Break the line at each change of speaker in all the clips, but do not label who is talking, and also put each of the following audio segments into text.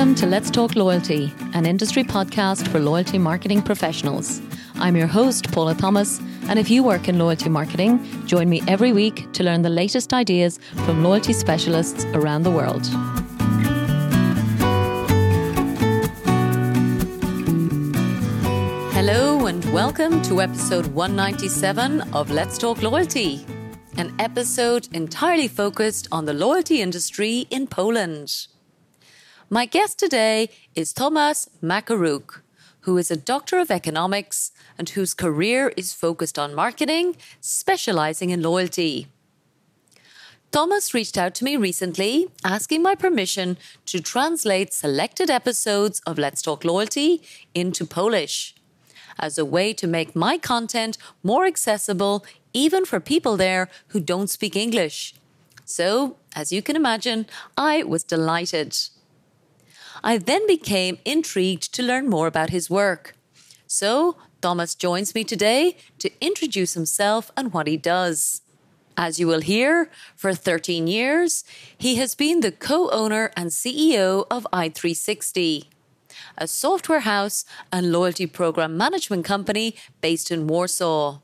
Welcome to Let's Talk Loyalty, an industry podcast for loyalty marketing professionals. I'm your host, Paula Thomas, and if you work in loyalty marketing, join me every week to learn the latest ideas from loyalty specialists around the world. Hello, and welcome to episode 197 of Let's Talk Loyalty, an episode entirely focused on the loyalty industry in Poland. My guest today is Thomas Makaruk, who is a doctor of economics and whose career is focused on marketing, specializing in loyalty. Thomas reached out to me recently asking my permission to translate selected episodes of Let's Talk Loyalty into Polish as a way to make my content more accessible even for people there who don't speak English. So, as you can imagine, I was delighted. I then became intrigued to learn more about his work. So, Thomas joins me today to introduce himself and what he does. As you will hear, for 13 years, he has been the co owner and CEO of i360, a software house and loyalty program management company based in Warsaw.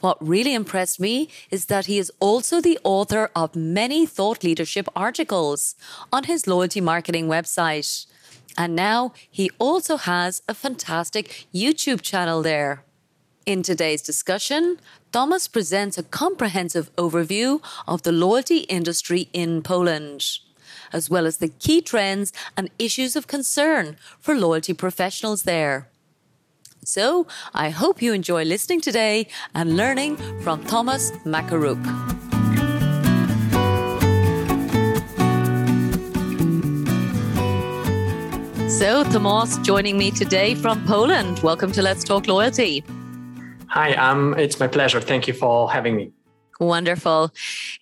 What really impressed me is that he is also the author of many thought leadership articles on his loyalty marketing website. And now he also has a fantastic YouTube channel there. In today's discussion, Thomas presents a comprehensive overview of the loyalty industry in Poland, as well as the key trends and issues of concern for loyalty professionals there. So I hope you enjoy listening today and learning from Thomas Makaruk. So, Tomas joining me today from Poland. Welcome to Let's Talk Loyalty.
Hi, um, it's my pleasure. Thank you for having me.
Wonderful.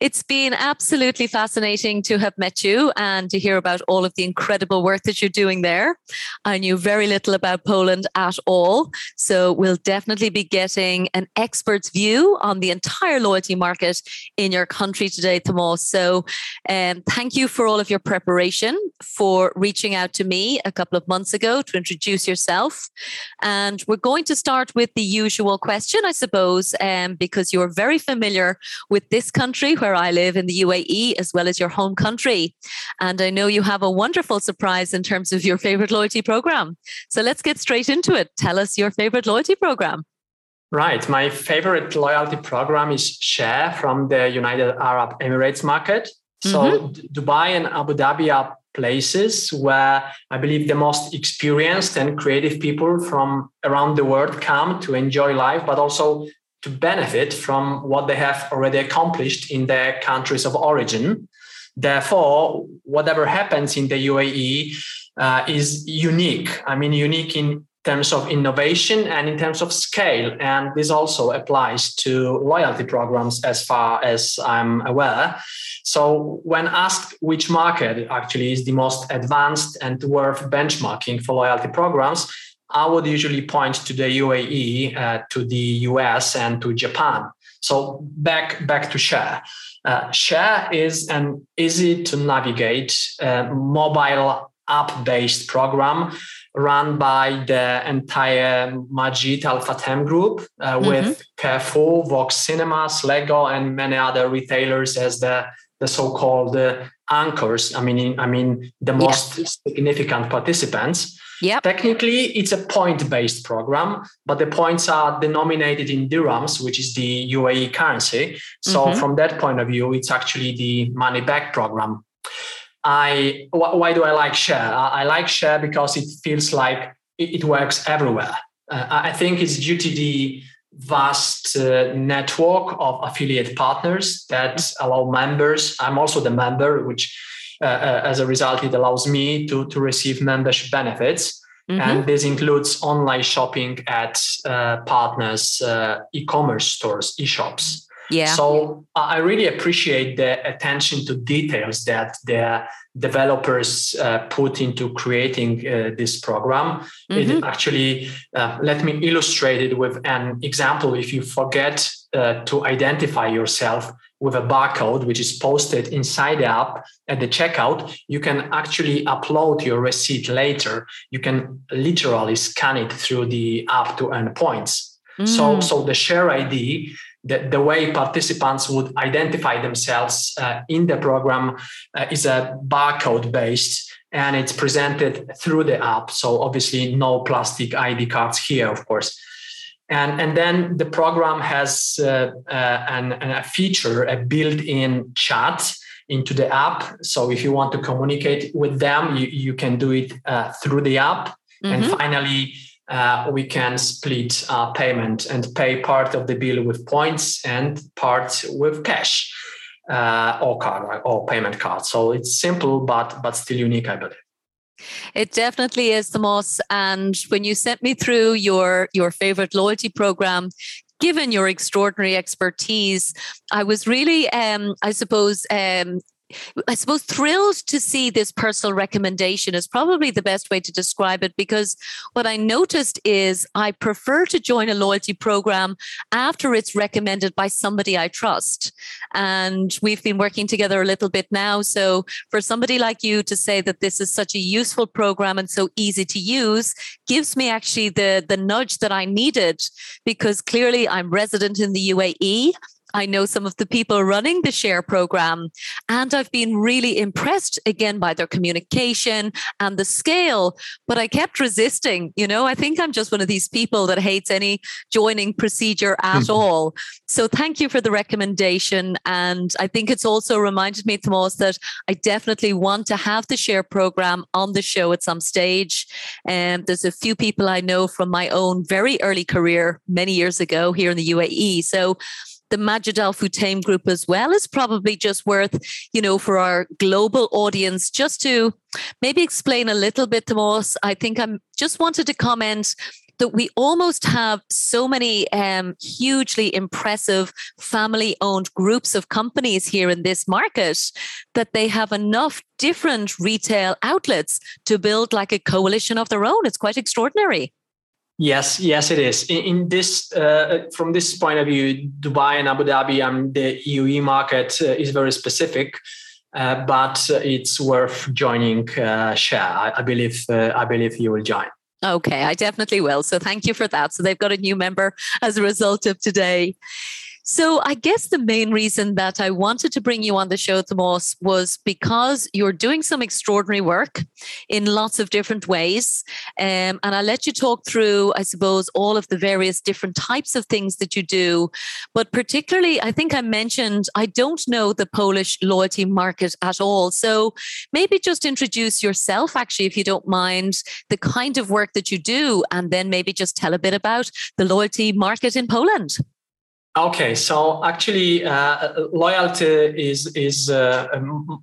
It's been absolutely fascinating to have met you and to hear about all of the incredible work that you're doing there. I knew very little about Poland at all. So we'll definitely be getting an expert's view on the entire loyalty market in your country today, Tomas. So um, thank you for all of your preparation, for reaching out to me a couple of months ago to introduce yourself. And we're going to start with the usual question, I suppose, um, because you're very familiar with this country where I live in the UAE, as well as your home country. And I know you have a wonderful surprise in terms of your favorite loyalty program. So let's get straight into it. Tell us your favorite loyalty program.
Right. My favorite loyalty program is Share from the United Arab Emirates market. So mm-hmm. Dubai and Abu Dhabi are places where I believe the most experienced and creative people from around the world come to enjoy life, but also to benefit from what they have already accomplished in their countries of origin. Therefore, whatever happens in the UAE uh, is unique. I mean, unique in terms of innovation and in terms of scale. And this also applies to loyalty programs as far as I'm aware. So, when asked which market actually is the most advanced and worth benchmarking for loyalty programs, I would usually point to the UAE, uh, to the US, and to Japan. So back back to Share. Uh, Share is an easy to navigate uh, mobile app based program run by the entire Majid Al Futtaim group uh, mm-hmm. with Carrefour, Vox Cinemas, Lego, and many other retailers as the the so-called uh, anchors. I mean, I mean the most significant participants.
Yeah.
Technically, it's a point-based program, but the points are denominated in dirhams, which is the UAE currency. So mm-hmm. from that point of view, it's actually the money back program. I why do I like Share? I like Share because it feels like it, works everywhere. Uh, I think it's due to the vast uh, network of affiliate partners that allow members. I'm also the member, which uh, uh, as a result, it allows me to, to receive membership benefits. Mm-hmm. And this includes online shopping at uh, partners' uh, e commerce stores, e shops.
Yeah.
So I really appreciate the attention to details that the developers uh, put into creating uh, this program. Mm-hmm. It actually uh, let me illustrate it with an example. If you forget uh, to identify yourself with a barcode, which is posted inside the app at the checkout, you can actually upload your receipt later. You can literally scan it through the app to earn points. Mm. So, so the share ID the, the way participants would identify themselves uh, in the program uh, is a barcode based and it's presented through the app. So obviously no plastic ID cards here, of course. And, and then the program has uh, uh, an, a feature, a built-in chat into the app. So if you want to communicate with them, you, you can do it uh, through the app. Mm-hmm. And finally, uh, we can split uh, payment and pay part of the bill with points and part with cash uh, or card or payment card. So it's simple, but but still unique, I believe.
It definitely is, Tomas. And when you sent me through your your favorite loyalty program, given your extraordinary expertise, I was really, um, I suppose, um, I suppose thrilled to see this personal recommendation is probably the best way to describe it because what I noticed is I prefer to join a loyalty program after it's recommended by somebody I trust. And we've been working together a little bit now. So for somebody like you to say that this is such a useful program and so easy to use gives me actually the, the nudge that I needed because clearly I'm resident in the UAE. I know some of the people running the share program, and I've been really impressed again by their communication and the scale. But I kept resisting. You know, I think I'm just one of these people that hates any joining procedure at mm-hmm. all. So thank you for the recommendation. And I think it's also reminded me, Tomas, that I definitely want to have the share program on the show at some stage. And um, there's a few people I know from my own very early career many years ago here in the UAE. So the Majid Al group as well is probably just worth, you know, for our global audience, just to maybe explain a little bit us. I think I'm just wanted to comment that we almost have so many um, hugely impressive family owned groups of companies here in this market that they have enough different retail outlets to build like a coalition of their own. It's quite extraordinary.
Yes, yes, it is. In, in this, uh, from this point of view, Dubai and Abu Dhabi and the UAE market uh, is very specific, uh, but it's worth joining. Uh, share, I, I believe. Uh, I believe you will join.
Okay, I definitely will. So thank you for that. So they've got a new member as a result of today. So I guess the main reason that I wanted to bring you on the show, Tomas, was because you're doing some extraordinary work in lots of different ways. Um, and I'll let you talk through, I suppose, all of the various different types of things that you do. But particularly, I think I mentioned I don't know the Polish loyalty market at all. So maybe just introduce yourself, actually, if you don't mind, the kind of work that you do, and then maybe just tell a bit about the loyalty market in Poland.
Okay, so actually, uh, loyalty is is uh,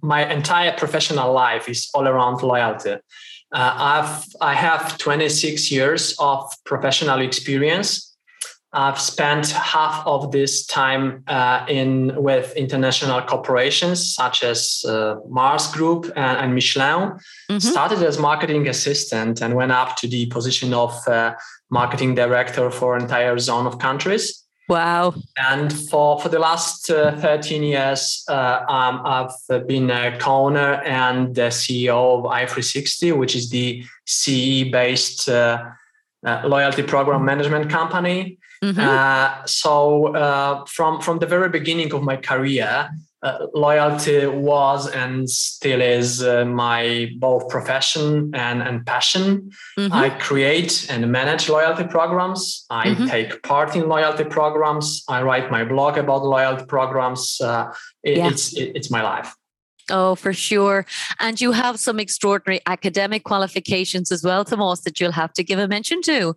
my entire professional life is all around loyalty. Uh, I've I have 26 years of professional experience. I've spent half of this time uh, in with international corporations such as uh, Mars Group and, and Michelin. Mm-hmm. Started as marketing assistant and went up to the position of uh, marketing director for entire zone of countries.
Wow.
And for, for the last uh, 13 years, uh, um, I've been a co-owner and the CEO of i360, which is the CE based uh, uh, loyalty program management company. Mm-hmm. Uh, so uh, from, from the very beginning of my career, uh, loyalty was and still is uh, my both profession and, and passion. Mm-hmm. I create and manage loyalty programs. I mm-hmm. take part in loyalty programs. I write my blog about loyalty programs. Uh, it, yeah. It's it, it's my life.
Oh, for sure. And you have some extraordinary academic qualifications as well, Tomas, that you'll have to give a mention to.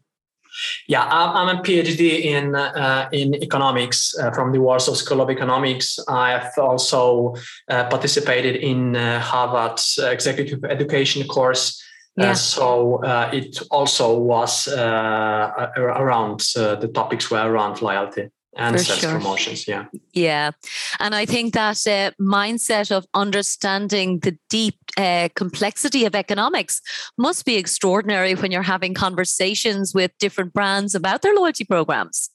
Yeah, I'm, a PhD in uh, in economics uh, from the Warsaw School of Economics. I've also uh, participated in uh, Harvard's executive education course. Uh, yeah. so uh, it also was around the topics were around loyalty and For sales sure. promotions yeah.
Yeah. And i think that uh, mindset of understanding the deep uh, complexity of economics must be extraordinary when you're having conversations with different brands about their loyalty programs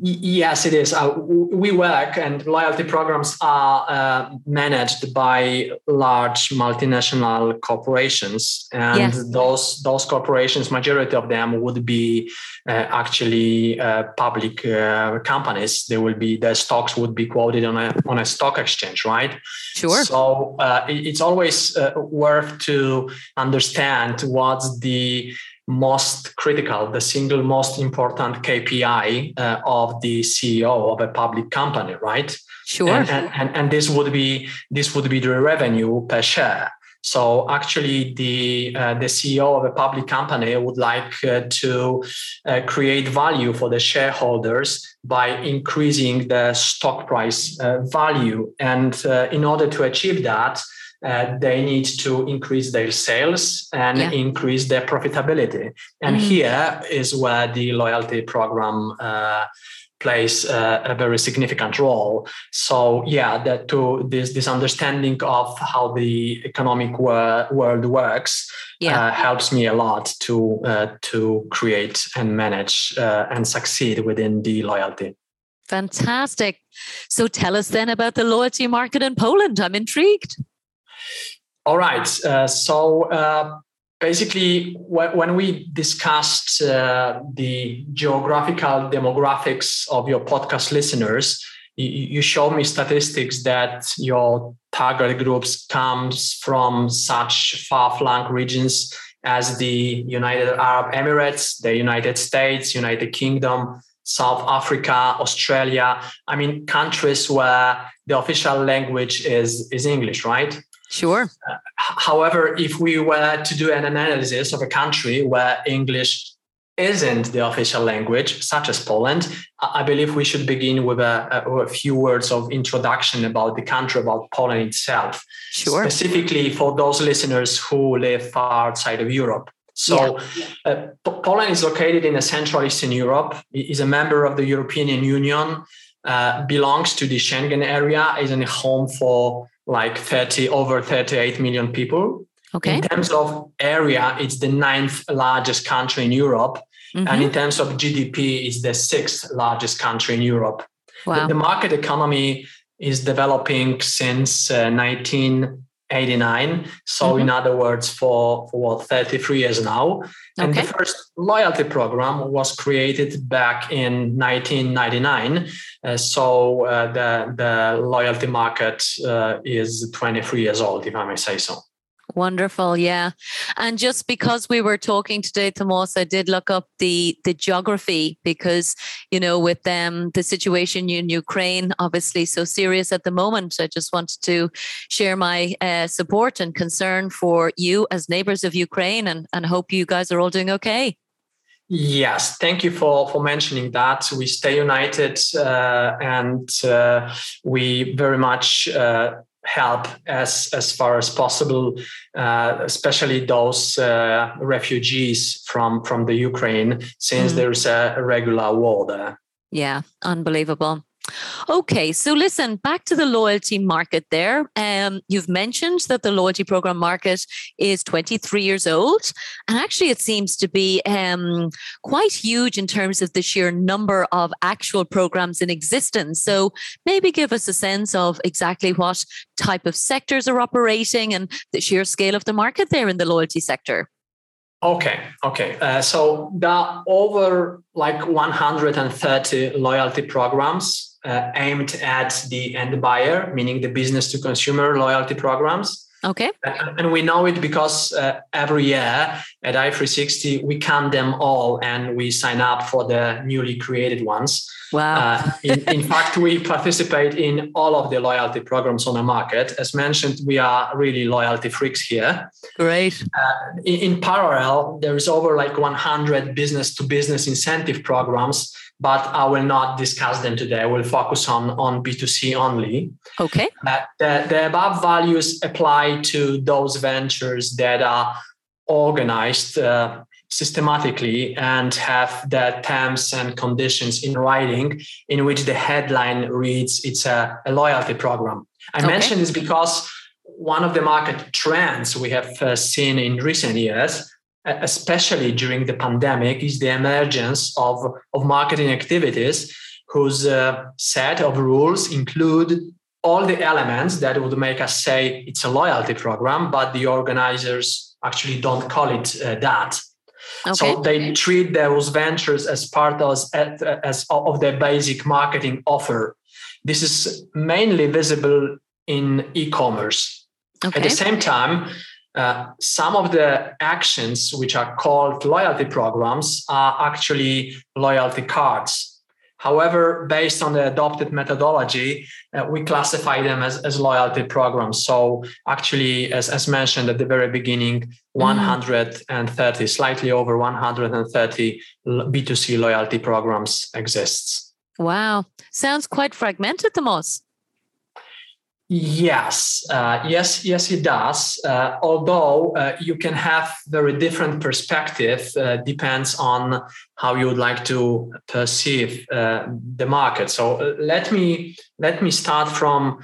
Yes, it is. Uh, we work and loyalty programs are uh, managed by large multinational corporations, and yes. those those corporations, majority of them would be uh, actually uh, public uh, companies. They will be their stocks would be quoted on a on a stock exchange, right?
Sure.
So uh, it's always worth to understand what's the most critical, the single most important KPI uh, of the CEO of a public company, right?
Sure.
And, and, and, this would be this would be the revenue per share. So actually, the uh, the CEO of a public company would like uh, to uh, create value for the shareholders by increasing the stock price uh, value, and uh, in order to achieve that, uh, they need to increase their sales and yeah. increase their profitability. And mm here is where the loyalty program uh, plays uh, a very significant role. So yeah, that to this this understanding of how the economic wor- world works yeah. Uh, helps me a lot to uh, to create and manage uh, and succeed within the loyalty.
Fantastic. So tell us then about the loyalty market in Poland. I'm intrigued.
All right. Uh, so uh, basically, when we discussed uh, the geographical demographics of your podcast listeners, you, showed me statistics that your target groups comes from such far-flung regions as the United Arab Emirates, the United States, United Kingdom, South Africa, Australia. I mean, countries where the official language is, is English, right?
Sure. Uh,
however, if we were to do an analysis of a country where English isn't the official language, such as Poland, I believe we should begin with a, a, a, few words of introduction about the country, about Poland itself.
Sure.
Specifically for those listeners who live far outside of Europe. So, yeah. uh, Poland is located in Central Eastern Europe, is a member of the European Union, uh, belongs to the Schengen area, is a home for like 30 over 38 million people.
Okay.
In terms of area, it's the ninth largest country in Europe. Mm-hmm. And in terms of GDP, it's the sixth largest country in Europe. Wow. The, the market economy is developing since uh, 1989. So, mm-hmm. in other words, for, for what, 33 years now. And okay. the first loyalty program was created back in 1999. Uh, so uh, the, the loyalty market uh, is 23 years old, if I may say so.
Wonderful, yeah. And just because we were talking today, Tomas, I did look up the the geography because you know with um, the situation in Ukraine obviously so serious at the moment. I just wanted to share my uh, support and concern for you as neighbors of Ukraine, and and hope you guys are all doing okay.
Yes, thank you for, for mentioning that. We stay united uh, and uh, we very much uh, help as, as far as possible, uh, especially those uh, refugees from, from the Ukraine, since mm. there's a regular war there.
Yeah, unbelievable. Okay, so listen, back to the loyalty market there. Um, you've mentioned that the loyalty program market is 23 years old. And actually, it seems to be um, quite huge in terms of the sheer number of actual programs in existence. So maybe give us a sense of exactly what type of sectors are operating and the sheer scale of the market there in the loyalty sector.
Okay, okay. Uh, so there are over like 130 loyalty programs uh, aimed at the end buyer, meaning the business to consumer loyalty programs.
Okay.
And we know it because uh, every year at i360, we count them all and we sign up for the newly created ones.
Wow. Uh,
in, in, fact, we participate in all of the loyalty programs on the market. As mentioned, we are really loyalty freaks here.
Great.
Uh, in, in parallel, there is over like 100 business to business incentive programs but I will not discuss them today. I will focus on, on B2C only.
Okay.
Uh, the, the above values apply to those ventures that are organized uh, systematically and have the terms and conditions in writing in which the headline reads it's a, a loyalty program. I okay. mention this because one of the market trends we have uh, seen in recent years especially during the pandemic, is the emergence of, of marketing activities whose uh, set of rules include all the elements that would make us say it's a loyalty program, but the organizers actually don't call it uh, that. Okay. So they treat those ventures as part of, as of their basic marketing offer. This is mainly visible in e-commerce. Okay. At the same time, uh, some of the actions which are called loyalty programs are actually loyalty cards. However, based on the adopted methodology, uh, we classify them as, as loyalty programs. So, actually, as, as mentioned at the very beginning, mm. 130, slightly over 130 B2C loyalty programs exists.
Wow. Sounds quite fragmented, Tomas.
Yes, uh, yes, yes, it does. Uh, although uh, you can have very different perspective, uh, depends on how you would like to perceive uh, the market. So uh, let me let me start from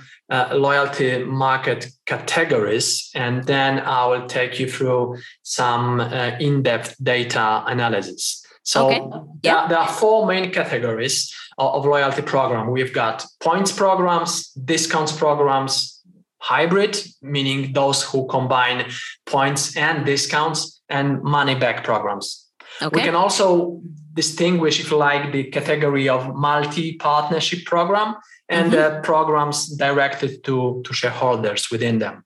loyalty market categories, and then I will take you through some in-depth data analysis. So okay. yeah. there, there are four main categories of loyalty program. We've got points programs, discounts programs, hybrid, meaning those who combine points and discounts, and money back programs. Okay. We can also distinguish, if you like, the category of multi partnership program and mm-hmm. programs directed to, to shareholders within them.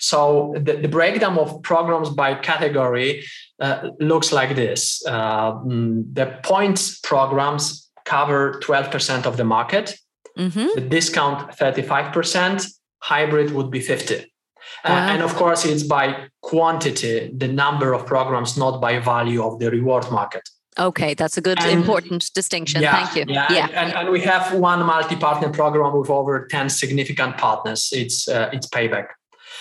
So the, the breakdown of programs by category uh, looks like this. Uh, mm, the points programs cover 12% of the market. Mm-hmm. The discount 35%, hybrid would be 50. Uh, wow. Uh, and of course, it's by quantity, the number of programs, not by value of the reward market.
Okay, that's a good, and, important distinction.
Yeah,
Thank you.
Yeah, yeah. And, and, we have one multi-partner program with over ten significant partners. It's uh, it's payback.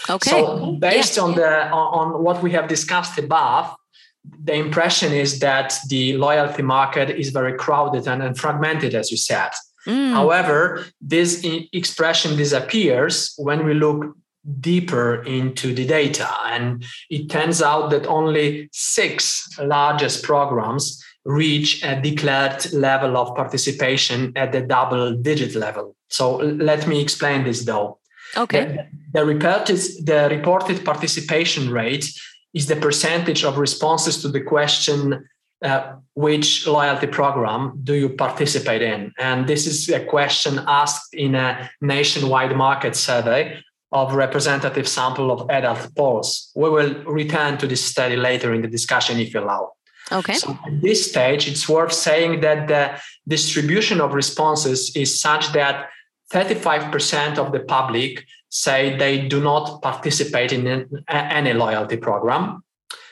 Okay. So based yeah. on the on what we have discussed above, the impression is that the loyalty market is very crowded and, and fragmented, as you said. Mm. However, this expression disappears when we look deeper into the data. And it turns out that only six largest programs reach a declared level of participation at the double digit level. So let me explain this though.
Okay.
The, the, reported, the reported participation rate is the percentage of responses to the question uh, which loyalty program do you participate in? And this is a question asked in a nationwide market survey of representative sample of adult Poles. We will return to this study later in the discussion if you allow.
Okay.
So at this stage, it's worth saying that the distribution of responses is such that 35% of the public say they do not participate in any loyalty program.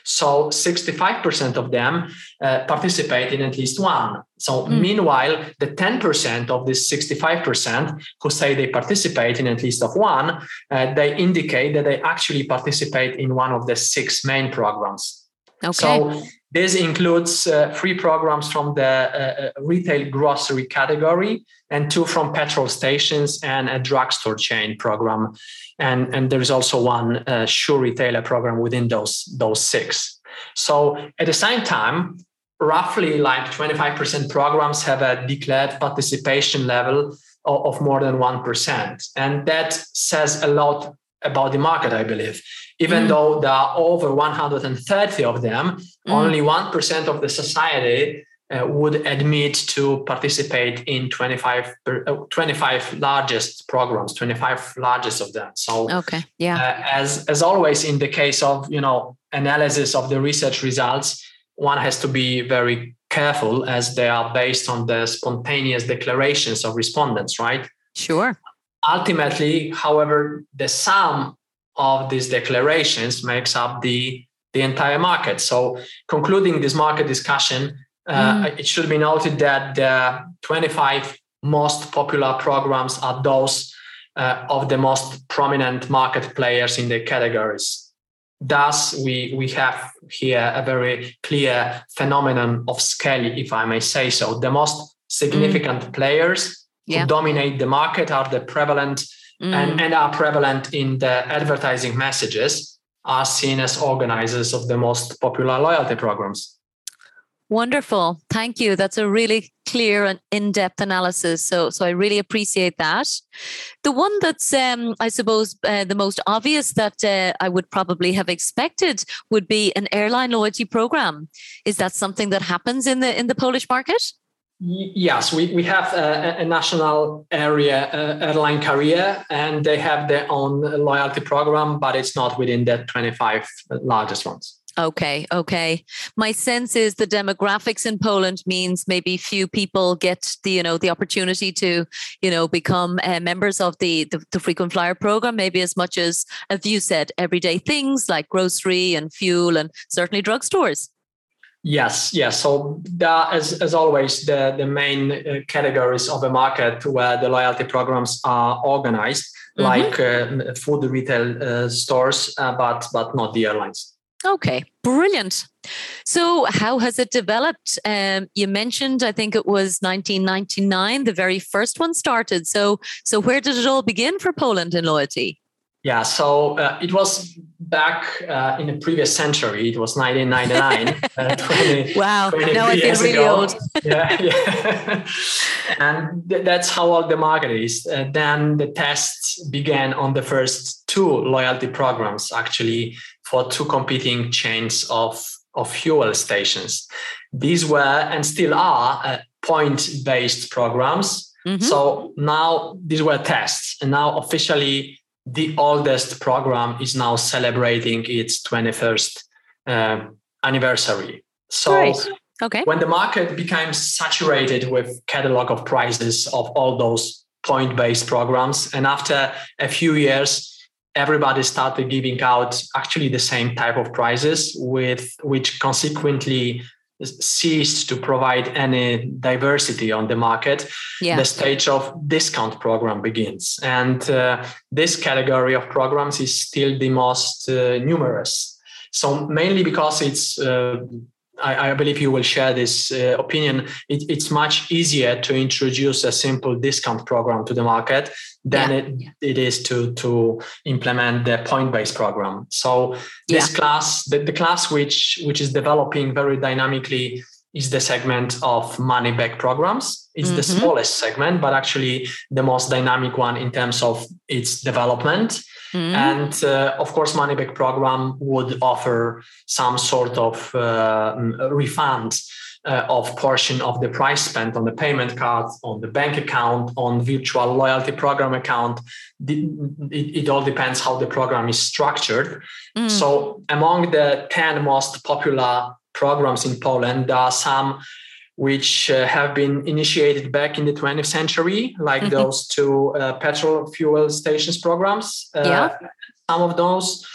So 65% of them uh, participate in at least one. So mm. meanwhile, the 10% of this 65% who say they participate in at least of one, uh, they indicate that they actually participate in one of the six main programs.
Okay.
So this includes uh, three programs from the uh, uh, retail grocery category and two from petrol stations and a drugstore chain program. And, and there is also one uh, shoe retailer program within those, those six. So at the same time, roughly like 25% programs have a declared participation level of, of more than 1%. And that says a lot about the market, I believe. Even mm. though there are over 130 of them, mm. only 1% of the society uh, would admit to participate in 25, uh, 25 largest programs 25 largest of them so
okay yeah
uh, as as always in the case of you know analysis of the research results one has to be very careful as they are based on the spontaneous declarations of respondents right
sure
ultimately, however, the sum of these declarations makes up the, the entire market. So, concluding this market discussion, uh, mm. it should be noted that the 25 most popular programs are those uh, of the most prominent market players in the categories. Thus, we, we have here a very clear phenomenon of scale, if I may say so. The most significant mm. players yeah. who dominate the market are the prevalent mm. and, and are prevalent in the advertising messages are seen as organizers of the most popular loyalty programs.
Wonderful. Thank you. That's a really clear and in-depth analysis. So, so I really appreciate that. The one that's, um, I suppose, uh, the most obvious that uh, I would probably have expected would be an airline loyalty program. Is that something that happens in the in the Polish market?
Yes, we, we have a, a national area uh, airline carrier, and they have their own loyalty program, but it's not within the 25 largest ones.
Okay, okay. My sense is the demographics in Poland means maybe few people get the you know the opportunity to you know become uh, members of the, the, the frequent flyer program. Maybe as much as as you said, everyday things like grocery and fuel and certainly drugstores.
Yes, yes. So that, as as always, the the main uh, categories of a market where the loyalty programs are organized, mm-hmm. like uh, food retail uh, stores, uh, but but not the airlines.
Okay, brilliant. So, how has it developed? Um, you mentioned, I think it was 1999, the very first one started. So, so where did it all begin for Poland in loyalty?
Yeah, so uh, it was back uh, in the previous century. It was 1999. uh, 20,
wow, now I feel really ago. old.
yeah, yeah. and th- that's how old the market is. Uh, then the tests began on the first two loyalty programs, actually, for two competing chains of, of fuel stations. These were and still are uh, point based programs. Mm-hmm. So now these were tests, and now officially the oldest program is now celebrating its 21st uh, anniversary. So
Great. okay.
when the market becomes saturated with catalog of prices of all those point-based programs, and after a few years, everybody started giving out actually the same type of prices, with which consequently ceased to provide any diversity on the market, yeah. the stage of discount program begins. And uh, this category of programs is still the most uh, numerous. So mainly because it's uh, I, I, believe you will share this uh, opinion. It, it's much easier to introduce a simple discount program to the market than yeah. it, it is to, to implement the point-based program. So this yeah. class, the, the class which which is developing very dynamically is the segment of money back programs. It's mm-hmm. the smallest segment, but actually the most dynamic one in terms of its development. Mm. And uh, of course, money back program would offer some sort of uh, refund uh, of portion of the price spent on the payment card, on the bank account, on virtual loyalty program account. It, it, all depends how the program is structured. Mm. So among the 10 most popular programs in Poland, there are some which uh, have been initiated back in the 20th century, like mm-hmm. those two uh, petrol fuel stations programs. Uh,
yeah.
Some of those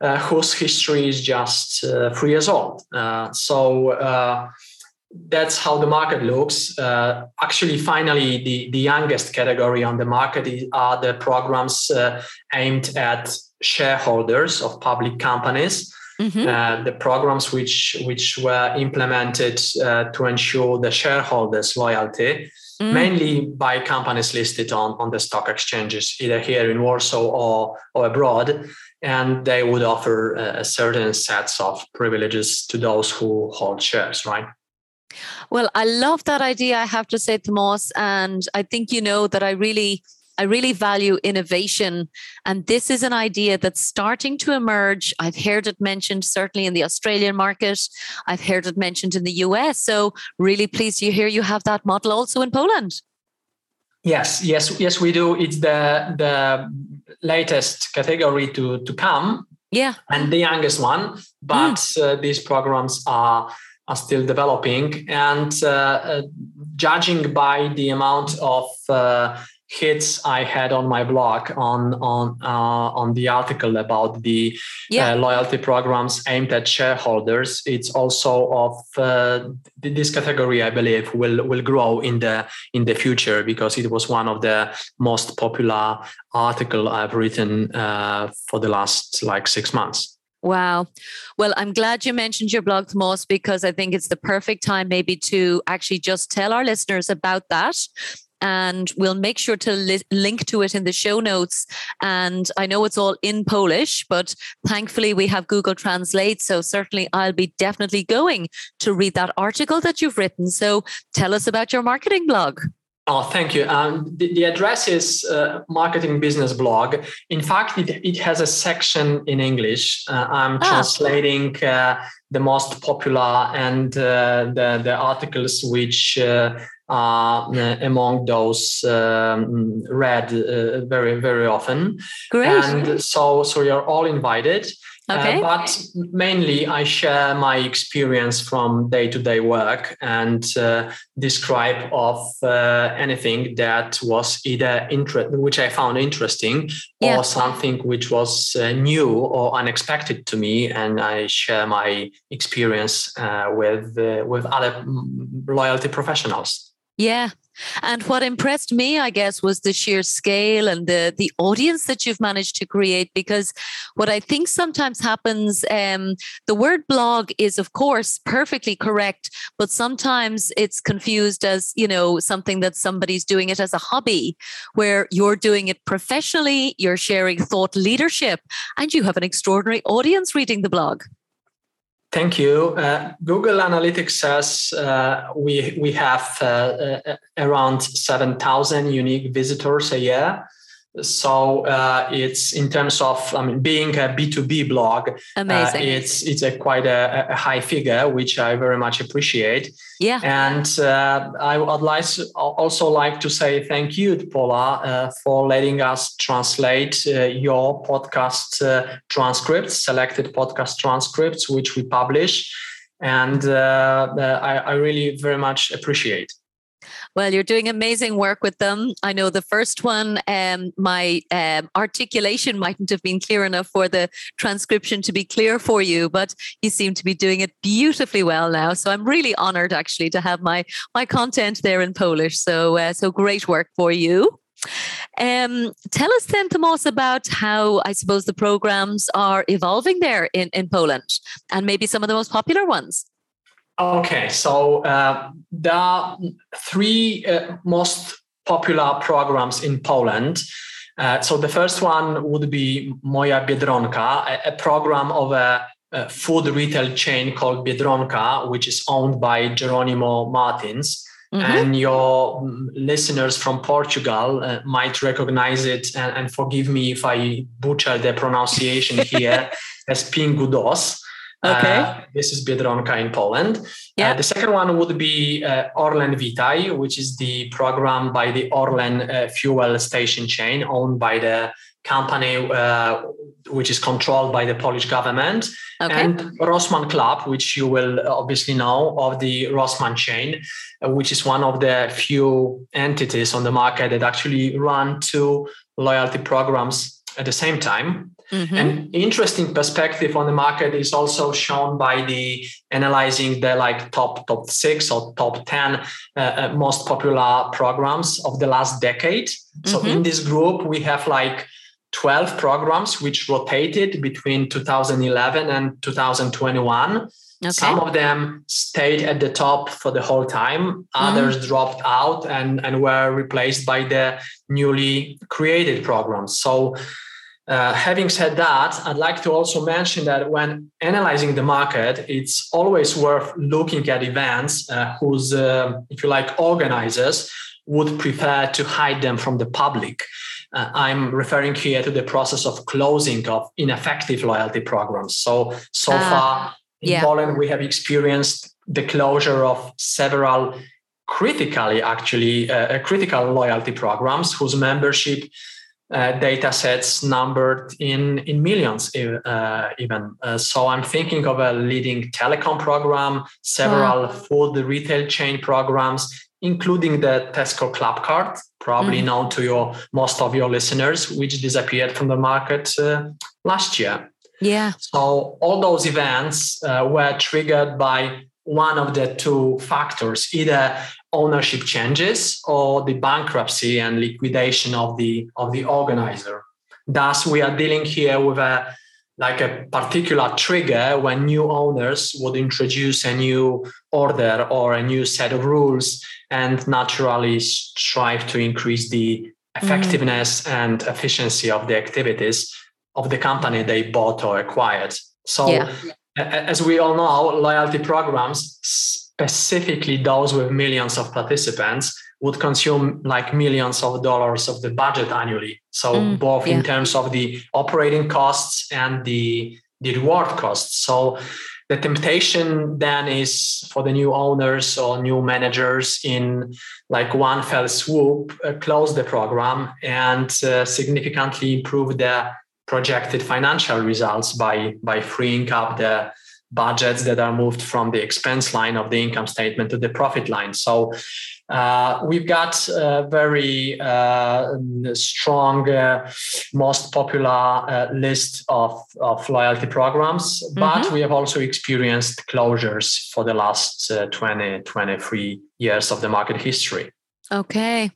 uh, whose history is just uh, three years old. Uh, so that's how the market looks. actually, finally, the, the youngest category on the market is, are the programs aimed at shareholders of public companies. Mm-hmm. Uh, the programs which which were implemented uh, to ensure the shareholders' loyalty, mm. mainly by companies listed on, on the stock exchanges, either here in Warsaw or, or abroad. And they would offer a certain sets of privileges to those who hold shares, right?
Well, I love that idea, I have to say, Tomas. And I think you know that I really I really value innovation. And this is an idea that's starting to emerge. I've heard it mentioned certainly in the Australian market. I've heard it mentioned in the US. So, really pleased to hear you have that model also in Poland.
Yes, yes, yes, we do. It's the the latest category to to come.
Yeah,
and the youngest one. But mm. uh, these programs are are still developing, and uh, uh, judging by the amount of uh, hits I had on my blog on on uh, on the article about the yeah. uh, loyalty programs aimed at shareholders. It's also of uh, this category, I believe, will will grow in the in the future because it was one of the most popular article I've written uh, for the last like six months.
Wow. Well, I'm glad you mentioned your blog, Tomas, because I think it's the perfect time maybe to actually just tell our listeners about that and we'll make sure to li- link to it in the show notes. And I know it's all in Polish, but thankfully we have Google Translate. So certainly I'll be definitely going to read that article that you've written. So tell us about your marketing blog.
Oh, thank you. Um, the, the, address is uh, Marketing Business Blog. In fact, it, it has a section in English. Uh, I'm ah. translating uh, the most popular and uh, the, the articles which uh, among those um, read very, very often.
Great.
And so, so you're all invited.
Okay.
Uh, but mainly, I share my experience from day-to-day work and uh, describe of uh, anything that was either interest, which I found interesting, yeah. or something which was uh, new or unexpected to me, and I share my experience uh, with uh, with other loyalty professionals.
Yeah, and what impressed me, I guess, was the sheer scale and the the audience that you've managed to create. Because what I think sometimes happens, um, the word blog is, of course, perfectly correct, but sometimes it's confused as you know something that somebody's doing it as a hobby, where you're doing it professionally, you're sharing thought leadership, and you have an extraordinary audience reading the blog.
Thank you. Uh, Google Analytics says uh, we we have uh, uh around seven thousand unique visitors a year. So uh, it's in terms of I mean, being a B two B blog. Uh,
Amazing.
Uh, it's it's a quite a, a, high figure, which I very much appreciate.
Yeah.
And uh, I would like also like to say thank you to Paula uh, for letting us translate uh, your podcast transcripts, selected podcast transcripts, which we publish, and I, I really very much appreciate.
Well, you're doing amazing work with them. I know the first one, um, my um, articulation mightn't have been clear enough for the transcription to be clear for you, but you seem to be doing it beautifully well now. So I'm really honored actually to have my my content there in Polish. So uh, so great work for you. Um, tell us then, Tomas, about how I suppose the programs are evolving there in, in Poland and maybe some of the most popular ones.
Okay, so uh, there are three uh, most popular programs in Poland. Uh, so the first one would be Moja Biedronka, a, a program of a, a, food retail chain called Biedronka, which is owned by Jeronimo Martins. Mm-hmm. And your mm, listeners from Portugal uh, might recognize it and, and, forgive me if I butcher the pronunciation here as Pingo Doce.
Okay. Uh,
this is Biedronka in Poland. Uh,
yeah.
The second one would be uh, Orlen Vitay, which is the program by the Orlen uh, fuel station chain owned by the company uh, which is controlled by the Polish government.
Okay.
And Rossmann Club, which you will obviously know of the Rossmann chain, which is one of the few entities on the market that actually run two loyalty programs at the same time. Mm-hmm. An interesting perspective on the market is also shown by the analyzing the like top top six or top ten uh, uh most popular programs of the last decade. Mm-hmm. So in this group we have like 12 programs which rotated between 2011 and 2021. Okay. Some of them stayed at the top for the whole time. Others mm-hmm. dropped out and, and were replaced by the newly created programs. So uh, having said that, I'd like to also mention that when analyzing the market, it's always worth looking at events uh, whose, uh, if you like, organizers would prefer to hide them from the public. Uh, I'm referring here to the process of closing of ineffective loyalty programs. So, so ah, far in yeah. Poland, we have experienced the closure of several critically, actually, uh, critical loyalty programs whose membership uh, data sets numbered in, in millions uh, even. Uh, so I'm thinking of a leading telecom program, several wow. food retail chain programs, including the Tesco Clubcard, probably mm known to your most of your listeners, which disappeared from the market uh, last year.
Yeah.
So all those events uh, were triggered by one of the two factors, either ownership changes or the bankruptcy and liquidation of the of the organizer. Thus, we are dealing here with a like a particular trigger when new owners would introduce a new order or a new set of rules and naturally strive to increase the effectiveness mm. and efficiency of the activities of the company they bought or acquired. So, yeah. As we all know, loyalty programs, specifically those with millions of participants, would consume like millions of dollars of the budget annually. So, mm, both yeah. in terms of the operating costs and the, the reward costs. So, the temptation then is for the new owners or new managers in like one fell swoop uh, close the program and uh, significantly improve the projected financial results by by freeing up the budgets that are moved from the expense line of the income statement to the profit line. So uh, we've got a very uh, strong, uh, most popular uh, list of, of loyalty programs, mm-hmm. but we have also experienced closures for the last uh, 20, 23 years of the market history.
Okay.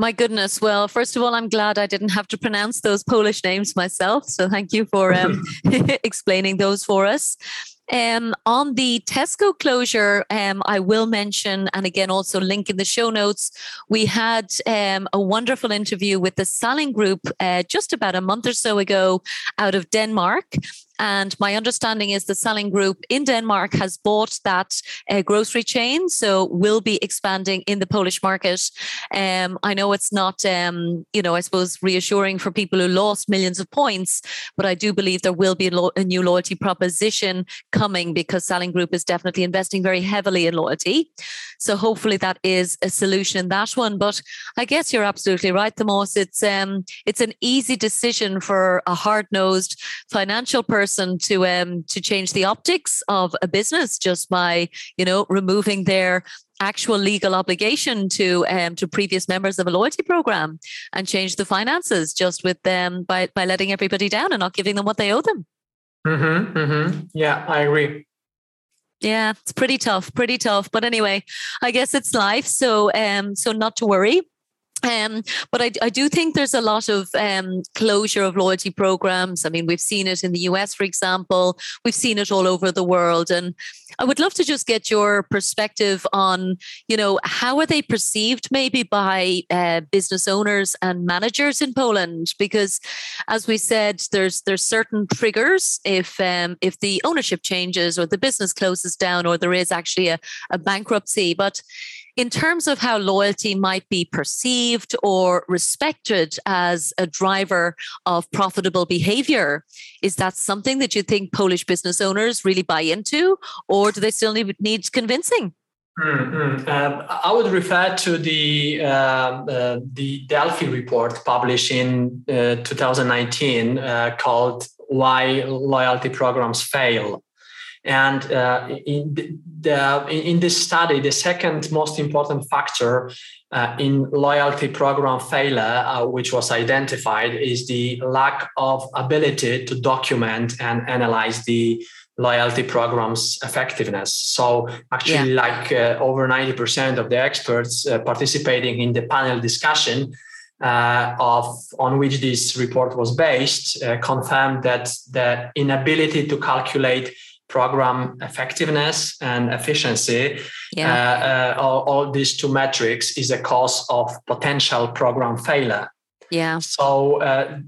My goodness. Well, first of all, I'm glad I didn't have to pronounce those Polish names myself. So thank you for um, explaining those for us. Um, on the Tesco closure, um, I will mention, and again, also link in the show notes, we had um, a wonderful interview with the Salling Group uh, just about a month or so ago out of Denmark. And my understanding is the Salling Group in Denmark has bought that uh, grocery chain, so will be expanding in the Polish market. Um, I know it's not, um, you know, I suppose reassuring for people who lost millions of points, but I do believe there will be a, lo- a new loyalty proposition coming because Salling Group is definitely investing very heavily in loyalty. So hopefully that is a solution in that one. But I guess you're absolutely right, Tomas. It's um, it's an easy decision for a hard nosed financial person person to um to change the optics of a business just by you know removing their actual legal obligation to um, to previous members of a loyalty program and change the finances just with them by by letting everybody down and not giving them what they owe them.
Mm-hmm, mm-hmm. Yeah, I agree.
Yeah, it's pretty tough, pretty tough. But anyway, I guess it's life. So um, so not to worry. Um, but I, I do think there's a lot of um, closure of loyalty programs. I mean, we've seen it in the US, for example. We've seen it all over the world, and I would love to just get your perspective on, you know, how are they perceived maybe by uh, business owners and managers in Poland? Because, as we said, there's there's certain triggers if um, if the ownership changes or the business closes down or there is actually a, a bankruptcy, but in terms of how loyalty might be perceived or respected as a driver of profitable behavior, is that something that you think Polish business owners really buy into, or do they still need, need convincing?
Mm-hmm. Uh, I would refer to the uh, uh, the Delphi report published in uh, 2019 uh, called "Why Loyalty Programs Fail." And uh, in, the, in this study, the second most important factor uh, in loyalty program failure, uh, which was identified, is the lack of ability to document and analyze the loyalty program's effectiveness. So, actually, yeah. like uh, over 90% of the experts uh, participating in the panel discussion uh, of on which this report was based uh, confirmed that the inability to calculate program effectiveness and efficiency, yeah. uh, uh, all, all, these two metrics is a cause of potential program failure.
Yeah.
So uh,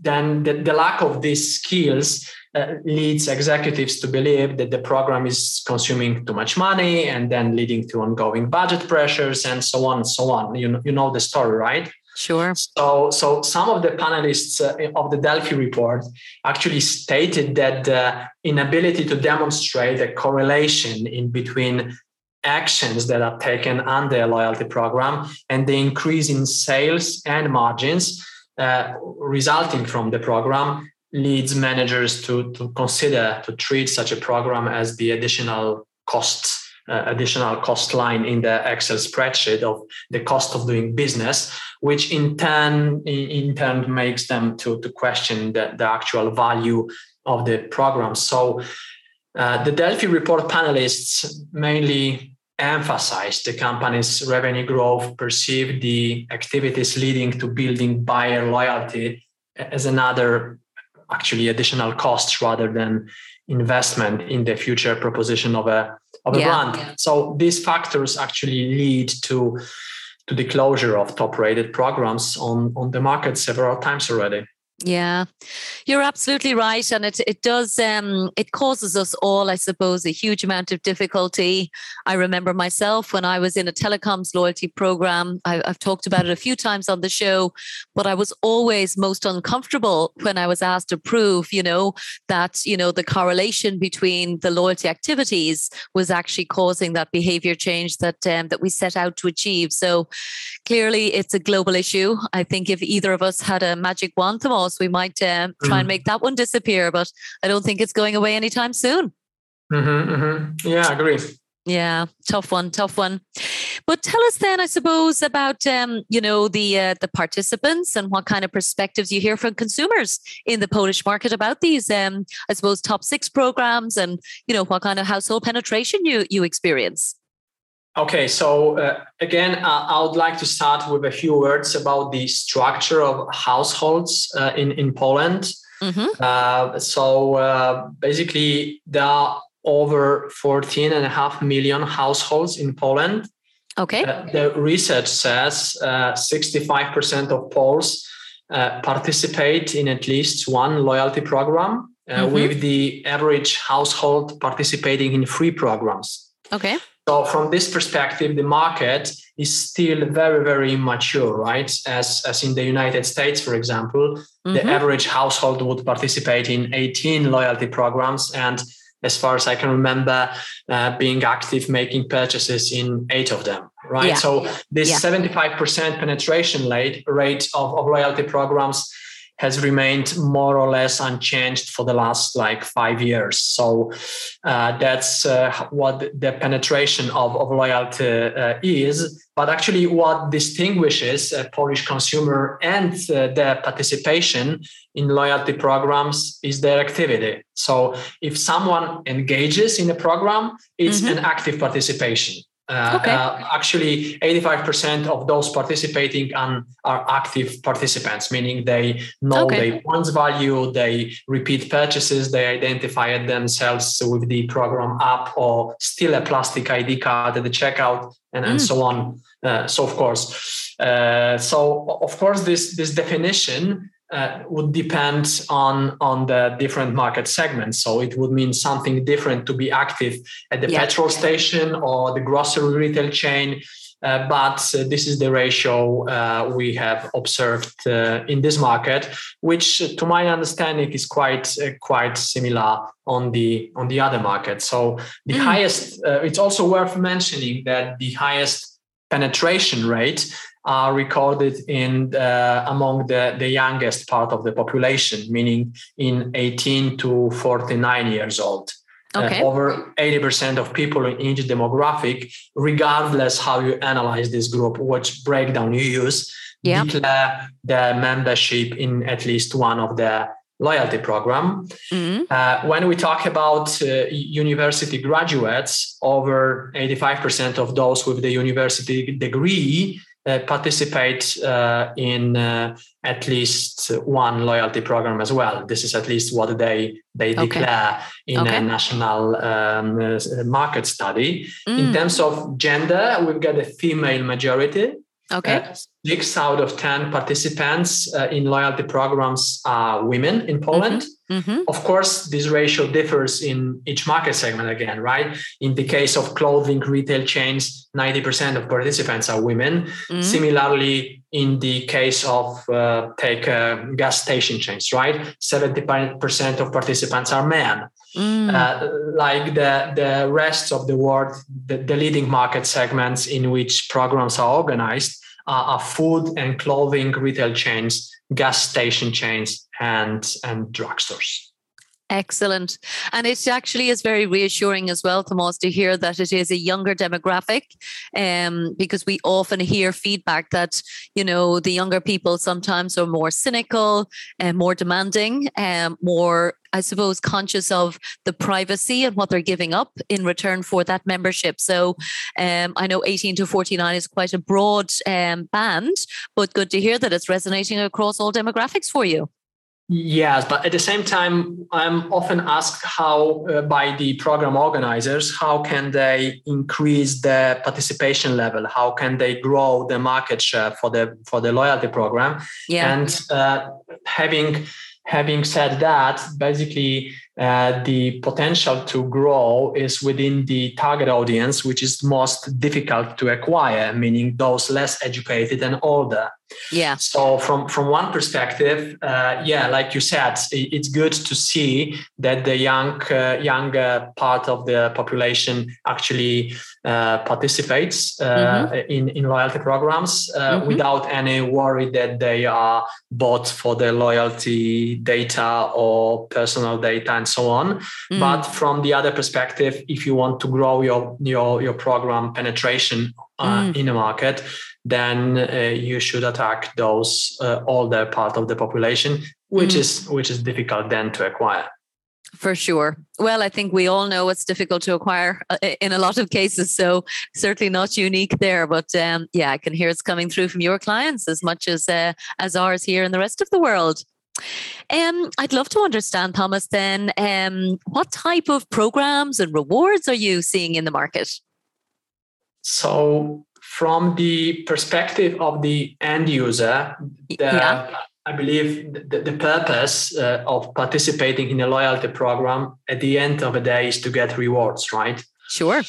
then the, the, lack of these skills uh, leads executives to believe that the program is consuming too much money and then leading to ongoing budget pressures and so on and so on. You know, you know the story, right?
Sure.
So, so some of the panelists uh, of the Delphi report actually stated that the inability to demonstrate a correlation in between actions that are taken under a loyalty program and the increase in sales and margins uh, resulting from the program leads managers to, to consider to treat such a program as the additional costs uh, additional cost line in the Excel spreadsheet of the cost of doing business, which in turn in, turn makes them to, to question the, the actual value of the program. So uh, the Delphi report panelists mainly emphasized the company's revenue growth, perceived the activities leading to building buyer loyalty as another actually additional costs rather than investment in the future proposition of a of a yeah. brand. So these factors actually lead to to the closure of top rated programs on on the market several times already.
Yeah, you're absolutely right, and it it does um, it causes us all, I suppose, a huge amount of difficulty. I remember myself when I was in a telecoms loyalty program. I, have talked about it a few times on the show, but I was always most uncomfortable when I was asked to prove, you know, that you know the correlation between the loyalty activities was actually causing that behavior change that um, that we set out to achieve. So clearly, it's a global issue. I think if either of us had a magic wand, We might um, try mm. and make that one disappear, but I don't think it's going away anytime soon.
Mm-hmm, mm-hmm. Yeah, I agree.
Yeah, tough one, tough one. But tell us then, I suppose, about um, you know the uh, the participants and what kind of perspectives you hear from consumers in the Polish market about these, um, I suppose, top six programs, and you know what kind of household penetration you you experience.
Okay, so uh, again, uh, I would like to start with a few words about the structure of households uh, in in Poland. Mm-hmm. Uh, so uh, basically, there are over 14 and a half million households in Poland.
Okay.
Uh, the research says 65% of Poles participate in at least one loyalty program, mm-hmm. with the average household participating in three programs.
Okay.
So from this perspective, the market is still very, very immature, right? As, as in the United States, for example, mm-hmm. the average household would participate in 18 loyalty programs. And as far as I can remember, uh, being active, making purchases in eight of them, right? Yeah. So this yeah. 75% penetration rate, rate of, of loyalty programs has remained more or less unchanged for the last like five years. So uh, that's uh, what the penetration of, of loyalty uh, is. But actually, what distinguishes a Polish consumer and uh, their participation in loyalty programs is their activity. So if someone engages in a program, it's mm-hmm. an active participation. Uh, okay. uh, actually, 85% of those participating are active participants, meaning they know okay. their points value, they repeat purchases, they identify themselves with the program app or still a plastic ID card at the checkout, and, mm. and so on. Uh, so, of course, uh, so of course, this this definition uh, would depend on on the different market segments. So it would mean something different to be active at the yeah. petrol station or the grocery retail chain. Uh, but uh, this is the ratio uh, we have observed uh, in this market, which, to my understanding, is quite uh, quite similar on the on the other market. So the mm. highest. it's also worth mentioning that the highest penetration rate are recorded in uh, among the, the youngest part of the population, meaning in 18 to 49 years old. Uh, okay. Uh, over 80% of people in each demographic, regardless how you analyze this group, which breakdown you use, yep. declare their membership in at least one of the loyalty program. Mm-hmm. Uh, when we talk about uh, university graduates, over 85% of those with the university degree uh, participate uh, in uh, at least one loyalty program as well. This is at least what they they okay. declare in okay. a national um, uh, market study. Mm. In terms of gender, we've got a female majority.
Okay. Uh,
six out of 10 participants uh, in loyalty programs are women in Poland. Mm-hmm. Mm-hmm. Of course, this ratio differs in each market segment again, right? In the case of clothing retail chains, 90% of participants are women. Mm-hmm. Similarly, in the case of uh, take uh, gas station chains, right? 70% of participants are men. Mm. Uh, like the, the rest of the world, the, the leading market segments in which programs are organized, Uh, are food and clothing retail chains, gas station chains, and and drugstores.
Excellent. And it actually is very reassuring as well, Tomas, to hear that it is a younger demographic um, because we often hear feedback that, you know, the younger people sometimes are more cynical and more demanding, and more, I suppose, conscious of the privacy and what they're giving up in return for that membership. So um, I know 18 to 49 is quite a broad um, band, but good to hear that it's resonating across all demographics for you.
Yes, but at the same time, I'm often asked how uh, by the program organizers how can they increase the participation level? How can they grow the market share for the for the loyalty program?
Yeah.
And uh, having having said that, basically uh, the potential to grow is within the target audience, which is most difficult to acquire, meaning those less educated and older.
Yeah.
So from from one perspective, uh, yeah, like you said, it's good to see that the young uh, younger part of the population actually uh, participates uh, mm-hmm. in in loyalty programs uh, mm-hmm. without any worry that they are bought for their loyalty data or personal data and so on. Mm-hmm. But from the other perspective, if you want to grow your your your program penetration uh, mm. in a market, then uh, you should attack those uh, older part of the population, which mm. is which is difficult then to acquire.
For sure. Well, I think we all know it's difficult to acquire uh, in a lot of cases. So certainly not unique there. But um, yeah, I can hear it's coming through from your clients as much as uh, as ours here in the rest of the world. Um, I'd love to understand, Tomas. Then, um, what type of programs and rewards are you seeing in the market?
So, from the perspective of the end user, the, yeah. I believe the, the purpose uh, of participating in a loyalty program at the end of the day is to get rewards, right?
Sure.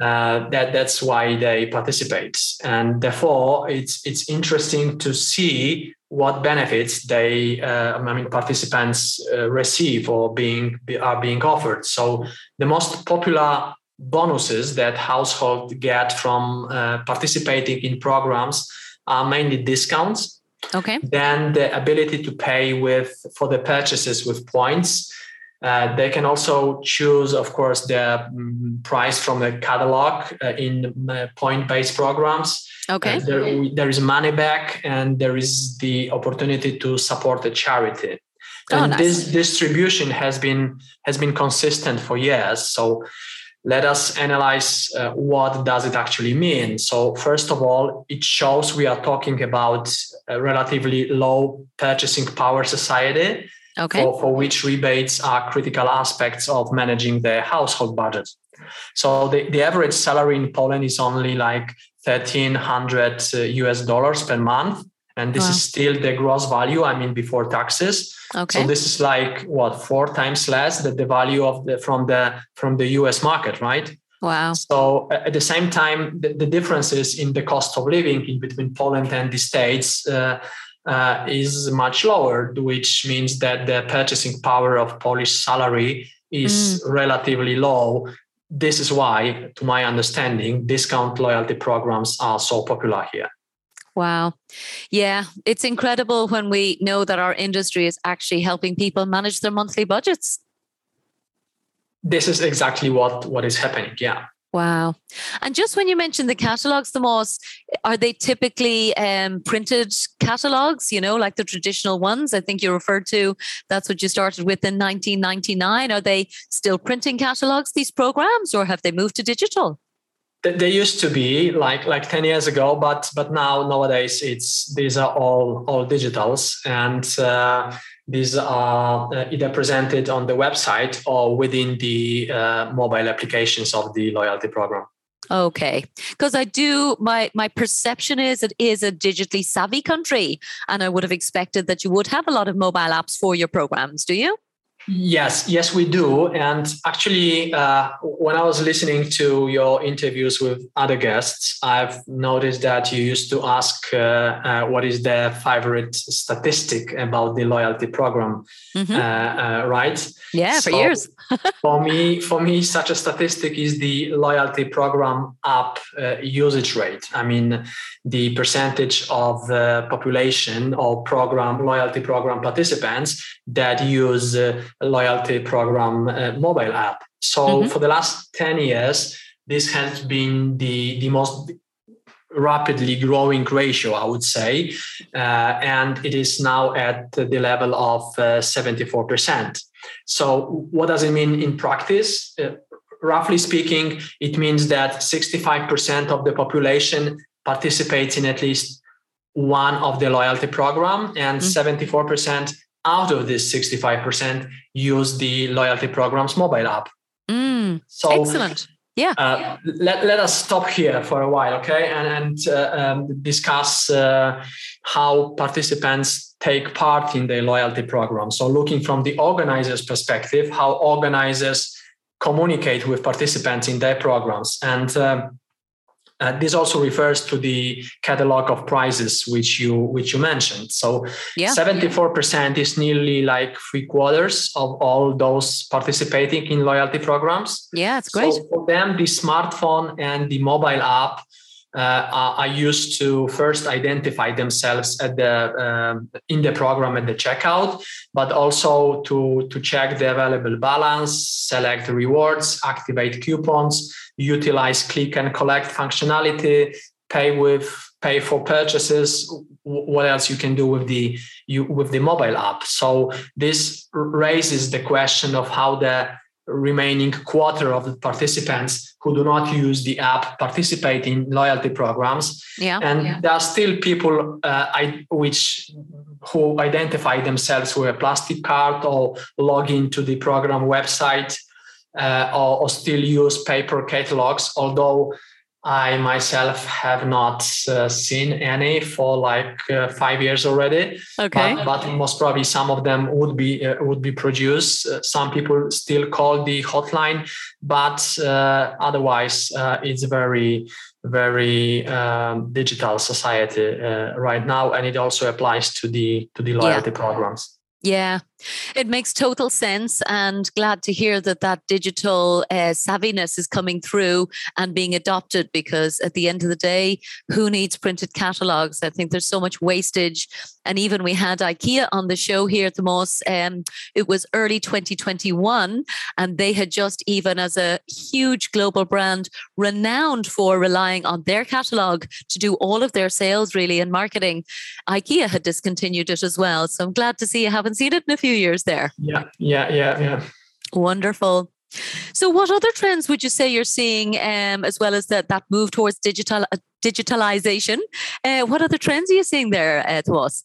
Uh, that that's why they participate, and therefore it's it's interesting to see what benefits they uh, I mean participants uh, receive or being are being offered. So the most popular bonuses that households get from uh, participating in programs are mainly discounts.
Okay.
Then the ability to pay with for the purchases with points. Uh, they can also choose, of course, the um, price from the catalog uh, in uh, point-based programs.
Okay.
Uh, there, there is money back, and there is the opportunity to support a charity. Oh, and nice. this distribution has been has been consistent for years. So let us analyze uh, what does it actually mean. So first of all it shows we are talking about a relatively low purchasing power society
okay.
for, for which rebates are critical aspects of managing the household budget. So the, the average salary in poland is only like 1300 us uh, dollars per month and this wow. is still the gross value i mean before taxes.
Okay.
so this is like what four times less than the value of the from the from the us market right?
Wow.
So at the same time the, the differences in the cost of living in between poland and the states uh, uh, is much lower which means that the purchasing power of polish salary is mm. relatively low. This is why to my understanding discount loyalty programs are so popular here
Wow. Yeah, it's incredible when we know that our industry is actually helping people manage their monthly budgets.
This is exactly what what is happening. Yeah.
Wow. And just when you mentioned the catalogs, the most are they typically um, printed catalogs, you know, like the traditional ones? I think you referred to that's what you started with in 1999. Are they still printing catalogs, these programs, or have they moved to digital?
They used to be like like 10 years ago but but now nowadays it's these are all all digitals. And uh, these are uh, either presented on the website or within the uh, mobile applications of the loyalty program.
Okay. Because i do my my perception is it is a digitally savvy country and i would have expected that you would have a lot of mobile apps for your programs. Do you
Yes, yes, we do. And actually, uh, when I was listening to your interviews with other guests, I've noticed that you used to ask uh, uh, what is their favorite statistic about the loyalty program, mm-hmm. Uh, uh, right?
Yeah, so for years.
for me, for me, such a statistic is the loyalty program app uh, usage rate. I mean, the percentage of the population or program loyalty program participants that use a loyalty program uh, mobile app. So mm-hmm. for the last 10 years, this has been the, the most rapidly growing ratio, I would say. Uh, and it is now at the level of uh, 74%. So, what does it mean in practice? Uh, roughly speaking, it means that 65% of the population participates in at least one of the loyalty program and mm-hmm. 74% out of this 65% use the loyalty program's mobile app.
Mm, so excellent. Yeah. Uh,
let, let us stop here for a while, okay, and, and uh, um, discuss uh, how participants take part in the loyalty program. So, looking from the organizer's perspective, how organizers communicate with participants in their programs. And um, uh, this also refers to the catalog of prizes which you which you mentioned. So seventy four percent is nearly like three quarters of all those participating in loyalty programs.
Yeah, it's great.
So for them, the smartphone and the mobile app are used to first identify themselves at the um, in the program at the checkout, but also to to check the available balance, select rewards, activate coupons, utilize click and collect functionality, pay with pay for purchases. What else you can do with the you with the mobile app? So this raises the question of how the remaining quarter of the participants who do not use the app participate in loyalty programs
yeah,
and
yeah.
there are still people uh, I, which who identify themselves with a plastic card or log into the program website uh, or, or, still use paper catalogs although I myself have not uh, seen any for like uh, five years already.
Okay,
but, but, most probably some of them would be uh, would be produced. Uh, some people still call the hotline, but uh, otherwise uh, it's very very um, digital society right now, and it also applies to the to the loyalty yeah. programs.
Yeah, it makes total sense. And glad to hear that that digital uh, savviness is coming through and being adopted because at the end of the day, who needs printed catalogs? I think there's so much wastage. And even we had IKEA on the show here at the Moss. Um, it was early 2021, and they had just, even as a huge global brand, renowned for relying on their catalog to do all of their sales, really, and marketing. IKEA had discontinued it as well. So I'm glad to see you haven't seen it in a few years there.
Yeah, yeah, yeah, yeah.
Wonderful. So, what other trends would you say you're seeing, um, as well as that that move towards digital uh, digitalization? Uh, what other trends are you seeing there, uh, Tomas?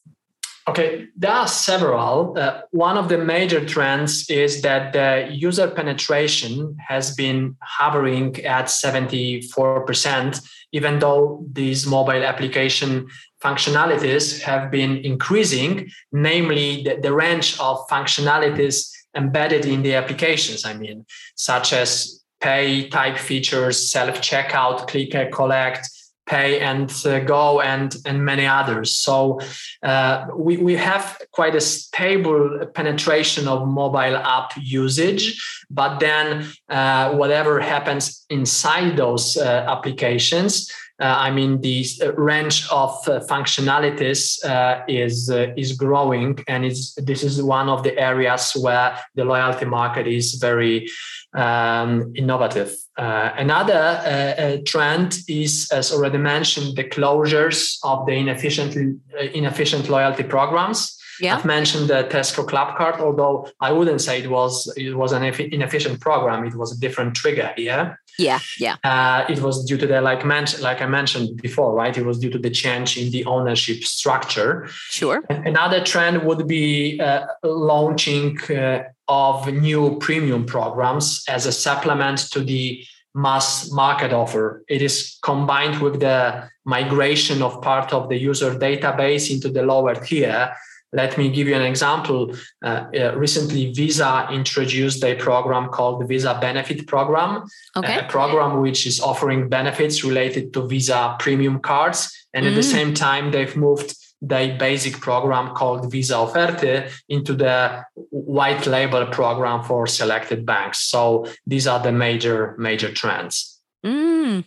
Okay, there are several. Uh, one of the major trends is that the user penetration has been hovering at 74%, even though these mobile application functionalities have been increasing, namely the, the range of functionalities embedded in the applications, I mean, such as pay type features, self checkout, click and collect, pay and uh, go and and many others so uh, we, we have quite a stable penetration of mobile app usage but then uh, whatever happens inside those uh, applications uh, I mean, the uh, range of uh, functionalities is is growing, and it's this is one of the areas where the loyalty market is very um, innovative. Uh, another uh, uh, trend is, as already mentioned, the closures of the inefficient inefficient loyalty programs.
Yeah.
I've mentioned the Tesco Clubcard, although I wouldn't say it was it was an inefficient program. It was a different trigger here.
Yeah, yeah. Uh,
it was due to the like mentioned, like I mentioned before, right? It was due to the change in the ownership structure.
Sure.
Another trend would be uh, launching uh, of new premium programs as a supplement to the mass market offer. It is combined with the migration of part of the user database into the lower tier let me give you an example. Uh, uh, recently, Visa introduced a program called the Visa Benefit Program,
okay.
a program which is offering benefits related to Visa premium cards. And mm. at the mm. same time, they've moved the basic program called Visa Oferty into the white label program for selected banks. So these are the major, major trends.
Mm.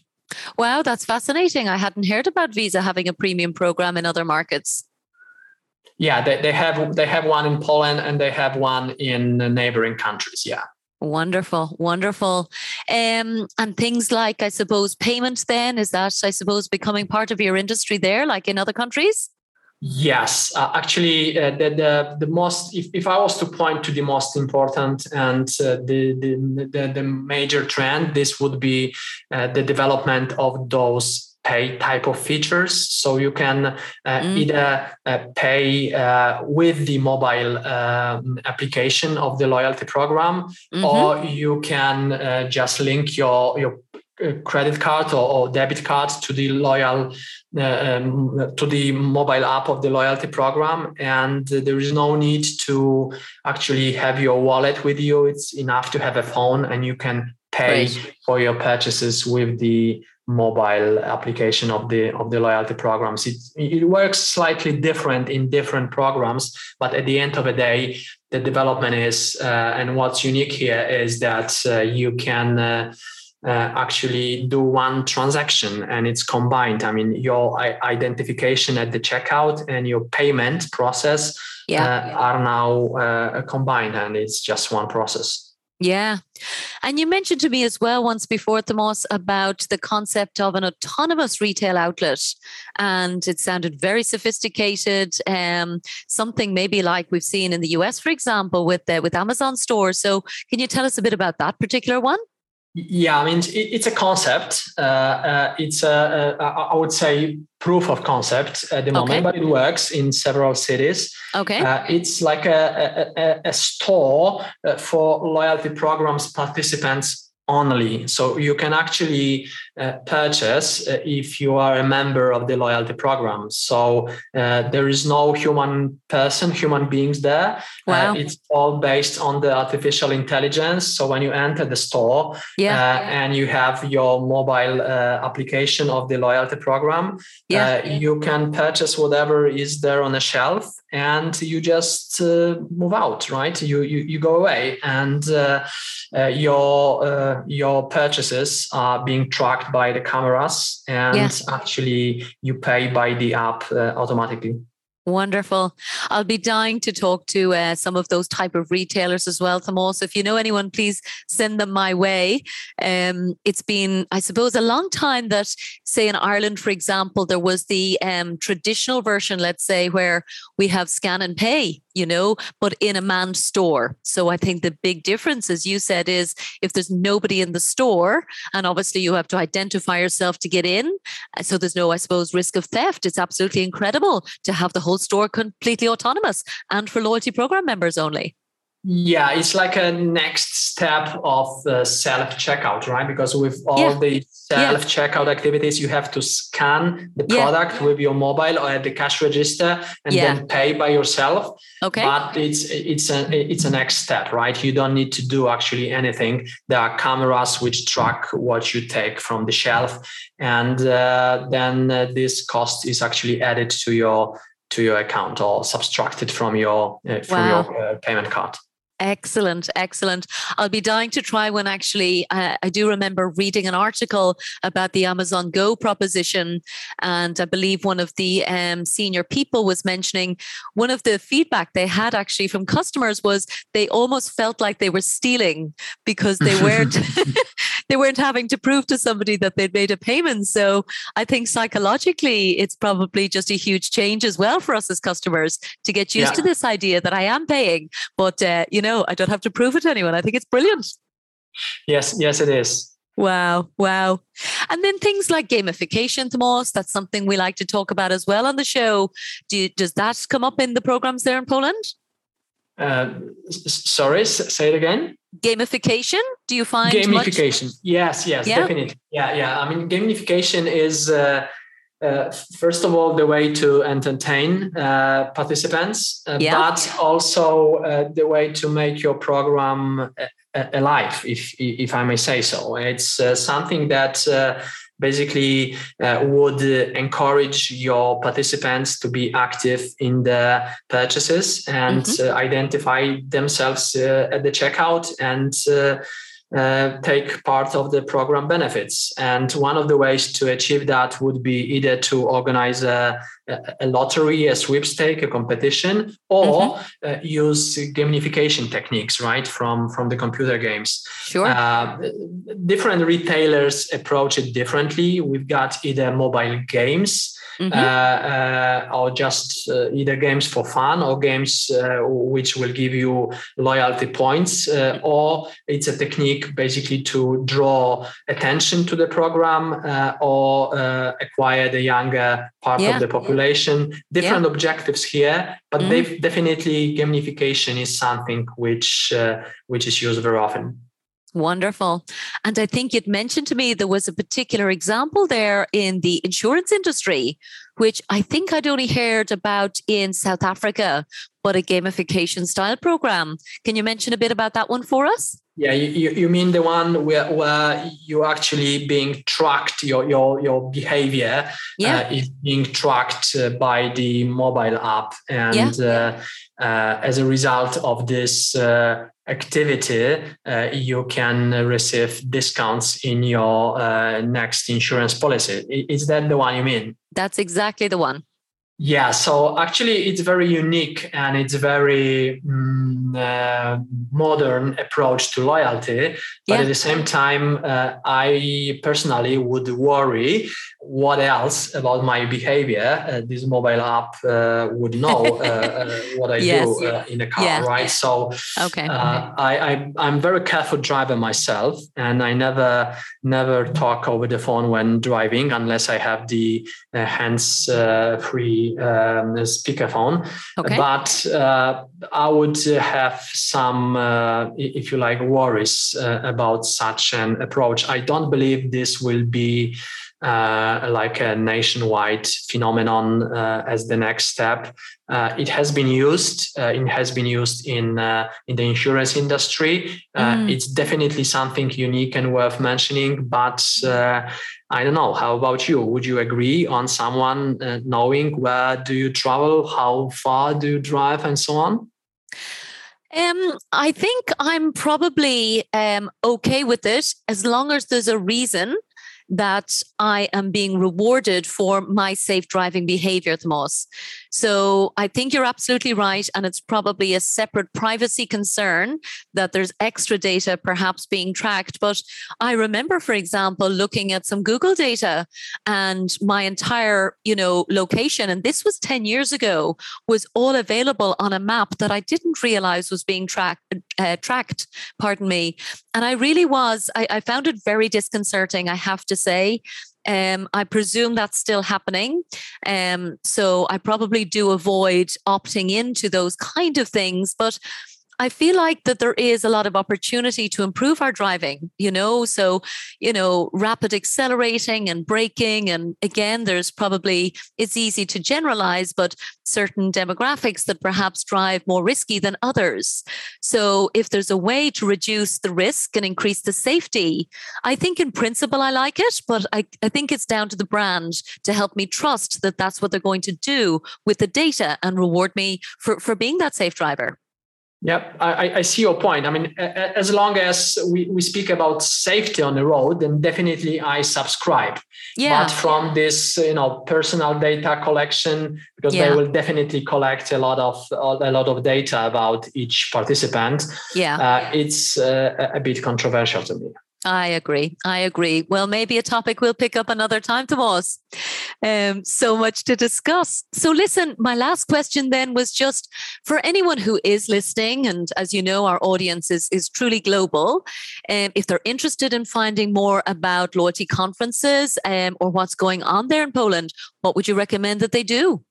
Wow, that's fascinating. I hadn't heard about Visa having a premium program in other markets
yeah they, they have they have one in poland and they have one in neighboring countries yeah
Wonderful, wonderful. Um, and things like, I suppose, payments then, is that, I suppose, becoming part of your industry there, like in other countries?
Yes, uh, actually, uh, the, the, the most, if, if I was to point to the most important and uh, the, the, the, the, major trend, this would be uh, the development of those pay type of features. So you can uh, mm. either uh, pay uh, with the mobile um, application of the loyalty program, mm-hmm. or you can uh, just link your your credit card or, or, debit card to the loyal uh, um, to the mobile app of the loyalty program. And there is no need to actually have your wallet with you. It's enough to have a phone and you can pay right. for your purchases with the mobile application of the of the loyalty programs. It, it works slightly different in different programs but at the end of the day the development is uh, and what's unique here is that uh, you can uh, uh, actually do one transaction and it's combined. I mean, your identification at the checkout and your payment process yeah. uh, are now uh, combined and it's just one process.
Yeah. And you mentioned to me as well once before, Tomas, about the concept of an autonomous retail outlet. And it sounded very sophisticated, um, something maybe like we've seen in the US, for example, with, with Amazon stores. So can you tell us a bit about that particular one?
Yeah, I mean, it's a concept. Uh, uh, it's a, a, I would say, proof of concept at the moment, okay. but it works in several cities.
Okay.
Uh, it's like a, a, a store uh, for loyalty programs participants only. So you can actually uh, purchase uh, if you are a member of the loyalty program. So uh, there is no human person, human beings there. Uh, wow. it's all based on the artificial intelligence. So when you enter the store yeah. And you have your mobile uh, application of the loyalty program, yeah. you can purchase whatever is there on the shelf and you just move out, right? You, you, you go away and your your purchases are being tracked by the cameras and yeah. actually you pay by the app uh, automatically
Wonderful. I'll be dying to talk to uh, some of those type of retailers as well, Tomas. If you know anyone, please send them my way. Um, it's been, I suppose, a long time that, say, in Ireland, for example, there was the um, traditional version, let's say, where we have scan and pay you know, but in a manned store. So I think the big difference, as you said, is if there's nobody in the store, and obviously you have to identify yourself to get in. Uh, so there's no, I suppose, risk of theft. It's absolutely incredible to have the whole store completely autonomous and for loyalty program members only.
Yeah, it's like a next step of the self checkout, right? Because with all yeah. the self checkout yeah. activities, you have to scan the product with your mobile or at the cash register and then pay by yourself.
Okay.
But it's it's a it's a next step, right? You don't need to do actually anything. There are cameras which track what you take from the shelf, and uh, then uh, this cost is actually added to your to your account or subtracted from your uh, from wow. your uh, payment card.
Excellent, excellent. I'll be dying to try one actually. Uh, I do remember reading an article about the Amazon Go proposition, and I believe one of the um, senior people was mentioning one of the feedback they had actually from customers was they almost felt like they were stealing because they weren't they weren't having to prove to somebody that they'd made a payment. So I think psychologically, it's probably just a huge change as well for us as customers to get used yeah. to this idea that I am paying, but uh, you know I don't have to prove it to anyone. I think it's brilliant.
Yes, yes, it is.
Wow, wow. And then things like gamification, Tomas, that's something we like to talk about as well on the show. Do you, does that come up in the programs there in Poland?
Uh, sorry, say it again.
Gamification? Do you find
gamification?
Much?
Yes, yes, yeah? definitely. Yeah, yeah. I mean, gamification is uh, uh, first of all the way to entertain uh, participants uh, yeah. but also uh, the way to make your program alive if if i may say so it's uh, something that basically uh, would encourage your participants to be active in the purchases and mm-hmm. Uh, identify themselves uh, at the checkout and uh, take part of the program benefits. And one of the ways to achieve that would be either to organize a, a lottery, a sweepstake, a competition, or mm-hmm. uh, use gamification techniques, right, from, from the computer games.
Sure. Uh,
different retailers approach it differently. We've got either mobile games mm-hmm. uh, or just uh, either games for fun or games uh, which will give you loyalty points, uh, or it's a technique basically to draw attention to the program uh, or acquire the younger part yeah. of the population. Different yeah. objectives here, but mm-hmm. definitely gamification is something which which is used very often.
Wonderful. And I think you'd mentioned to me there was a particular example there in the insurance industry, which I think I'd only heard about in South Africa, but a gamification style program. Can you mention a bit about that one for us?
Yeah, you, you mean the one where, where you actually being tracked, your your your behavior yeah. uh, is being tracked uh, by the mobile app, and yeah. uh, uh as a result of this uh, activity, uh, you can receive discounts in your next insurance policy. Is that the one you mean?
That's exactly the one.
Yeah, so actually, it's very unique and it's very mm, uh, modern approach to loyalty. But yeah. at the same time, uh, I personally would worry what else about my behavior uh, this mobile app uh, would know uh, uh, what I yes. do in a car, yeah. right? So, okay, I, I am very careful driver myself, and I never never talk over the phone when driving unless I have the hands free um, speakerphone. Okay. But uh, I would have some, uh, if you like, worries uh, about such an approach. I don't believe this will be uh, like a nationwide phenomenon uh, as the next step. Uh, it has been used. Uh, it has been used in uh, in the insurance industry. Uh, mm. It's definitely something unique and worth mentioning. But I don't know. How about you? Would you agree on someone knowing where do you travel, how far do you drive, and so on?
Um, I think I'm probably um, okay with it as long as there's a reason that I am being rewarded for my safe driving behavior, Tomas. So I think you're absolutely right. And it's probably a separate privacy concern that there's extra data perhaps being tracked. But I remember, for example, looking at some Google data and my entire, you know, location, and this was 10 years ago, was all available on a map that I didn't realize was being tracked, uh, tracked, pardon me. And I really was, I, I found it very disconcerting, I have to say. Um, I presume that's still happening. Um, so I probably do avoid opting into those kind of things. But I feel like that there is a lot of opportunity to improve our driving, you know. So, you know, rapid accelerating and braking. And again, there's probably, it's easy to generalize, but certain demographics that perhaps drive more risky than others. So, if there's a way to reduce the risk and increase the safety, I think in principle I like it, but I, I think it's down to the brand to help me trust that that's what they're going to do with the data and reward me for, for being that safe driver.
Yep, I, I, see your point. I mean, as long as we, we speak about safety on the road, then definitely I subscribe. Yeah. But from this, you know, personal data collection, because yeah. they will definitely collect a lot of a lot of data about each participant. Yeah, uh, it's uh, a bit controversial to me.
I agree. I agree. Well, maybe a topic we'll pick up another time, Tomas. Um, so much to discuss. So, listen, my last question then was just for anyone who is listening, and as you know, our audience is, is truly global. Um, if they're interested in finding more about loyalty conferences um, or what's going on there in Poland, what would you recommend that they do?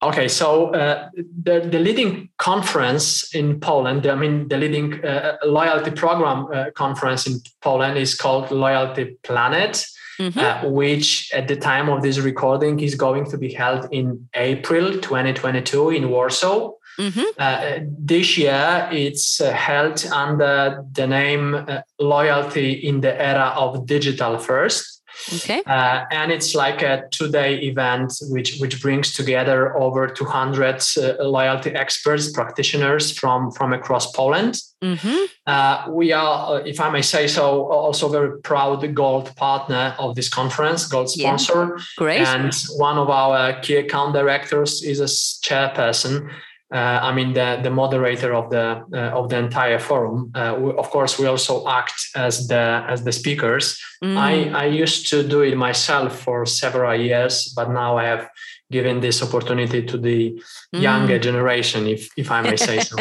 Okay, so uh, the, the leading conference in Poland, I mean, the leading uh, loyalty program uh, conference in Poland is called Loyalty Planet, mm-hmm. Uh, which at the time of this recording is going to be held in April 2022 in Warsaw. Mm-hmm. Uh, this year, it's uh, held under the name Loyalty in the Era of Digital First. Okay. Uh, and it's like a two-day event which which brings together over 200 uh, loyalty experts, practitioners from from across Poland. Mm-hmm. Uh, we are, uh, if I may say so, also very proud gold partner of this conference, gold sponsor. Yeah. Great. And one of our key account directors is a chairperson uh, I mean the, the moderator of the uh, of the entire forum. Uh, we, of course, we also act as the as the speakers. Mm. I, I used to do it myself for several years, but now I have given this opportunity to the mm. younger generation, if if I may say so.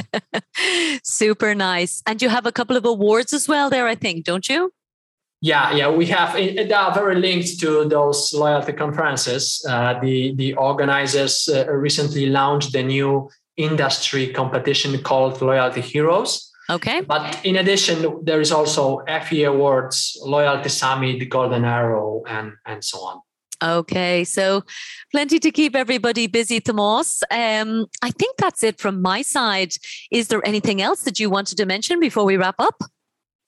Super nice, and you have a couple of awards as well there, I think, don't you?
Yeah, yeah, we have. They are very linked to those loyalty conferences. Uh, the the organizers uh, recently launched the new industry competition called Loyalty Heroes.
Okay.
But in addition, there is also Effie Awards, Loyalty Summit, Golden Arrow, and and so on.
Okay, so plenty to keep everybody busy, Tomas. Um, I think that's it from my side. Is there anything else that you wanted to mention before we wrap up?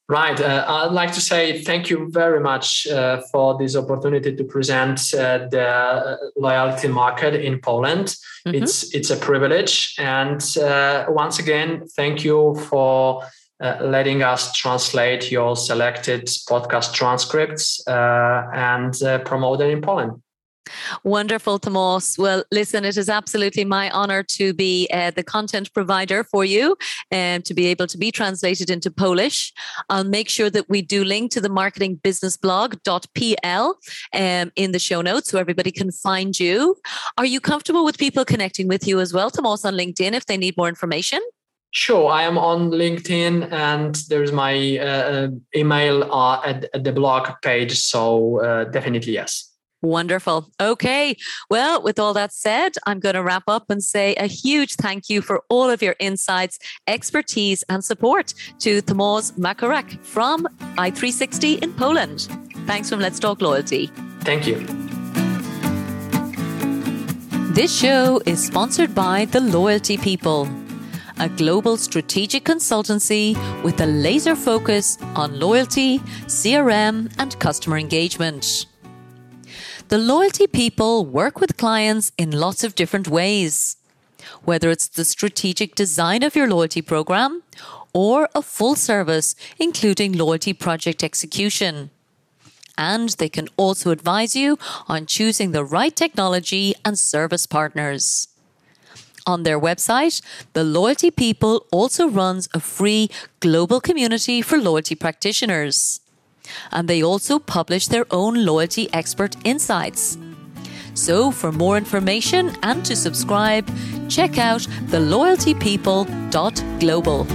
Right. Uh, I'd like to say thank you very much uh, for this opportunity to present uh, the loyalty market in Poland. Mm-hmm. It's it's a privilege, and uh, once again, thank you for uh, letting us translate your selected podcast transcripts uh, and promote them in Poland.
Wonderful, Tomas. Well, listen, it is absolutely my honor to be uh, the content provider for you and to be able to be translated into Polish. I'll make sure that we do link to the marketing business blog.pl um, in the show notes so everybody can find you. Are you comfortable with people connecting with you as well, Tomas, on LinkedIn if they need more information?
Sure, I am on LinkedIn and there's my uh, uh email uh, at, at, the blog page. So uh, definitely yes.
Wonderful. Okay. Well, with all that said, I'm going to wrap up and say a huge thank you for all of your insights, expertise, and support to Tomasz Makarek from i360 in Poland. Thanks from Let's Talk Loyalty.
Thank you.
This show is sponsored by The Loyalty People, a global strategic consultancy with a laser focus on loyalty, CRM, and customer engagement. The loyalty people work with clients in lots of different ways, whether it's the strategic design of your loyalty program or a full service, including loyalty project execution. And they can also advise you on choosing the right technology and service partners. On their website, the Loyalty People also runs a free global community for loyalty practitioners and they also publish their own loyalty expert insights. So, for more information and to subscribe, check out theloyaltypeople.global.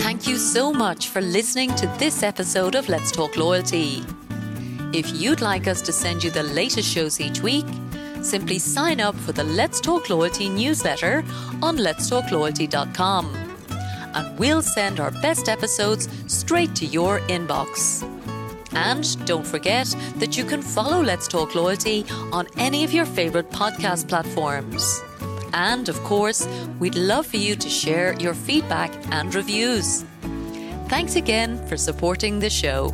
Thank you so much for listening to this episode of Let's Talk Loyalty. If you'd like us to send you the latest shows each week, simply sign up for the Let's Talk Loyalty newsletter on letstalkloyalty.com and we'll send our best episodes straight to your inbox. And don't forget that you can follow Let's Talk Loyalty on any of your favourite podcast platforms. And of course, we'd love for you to share your feedback and reviews. Thanks again for supporting the show.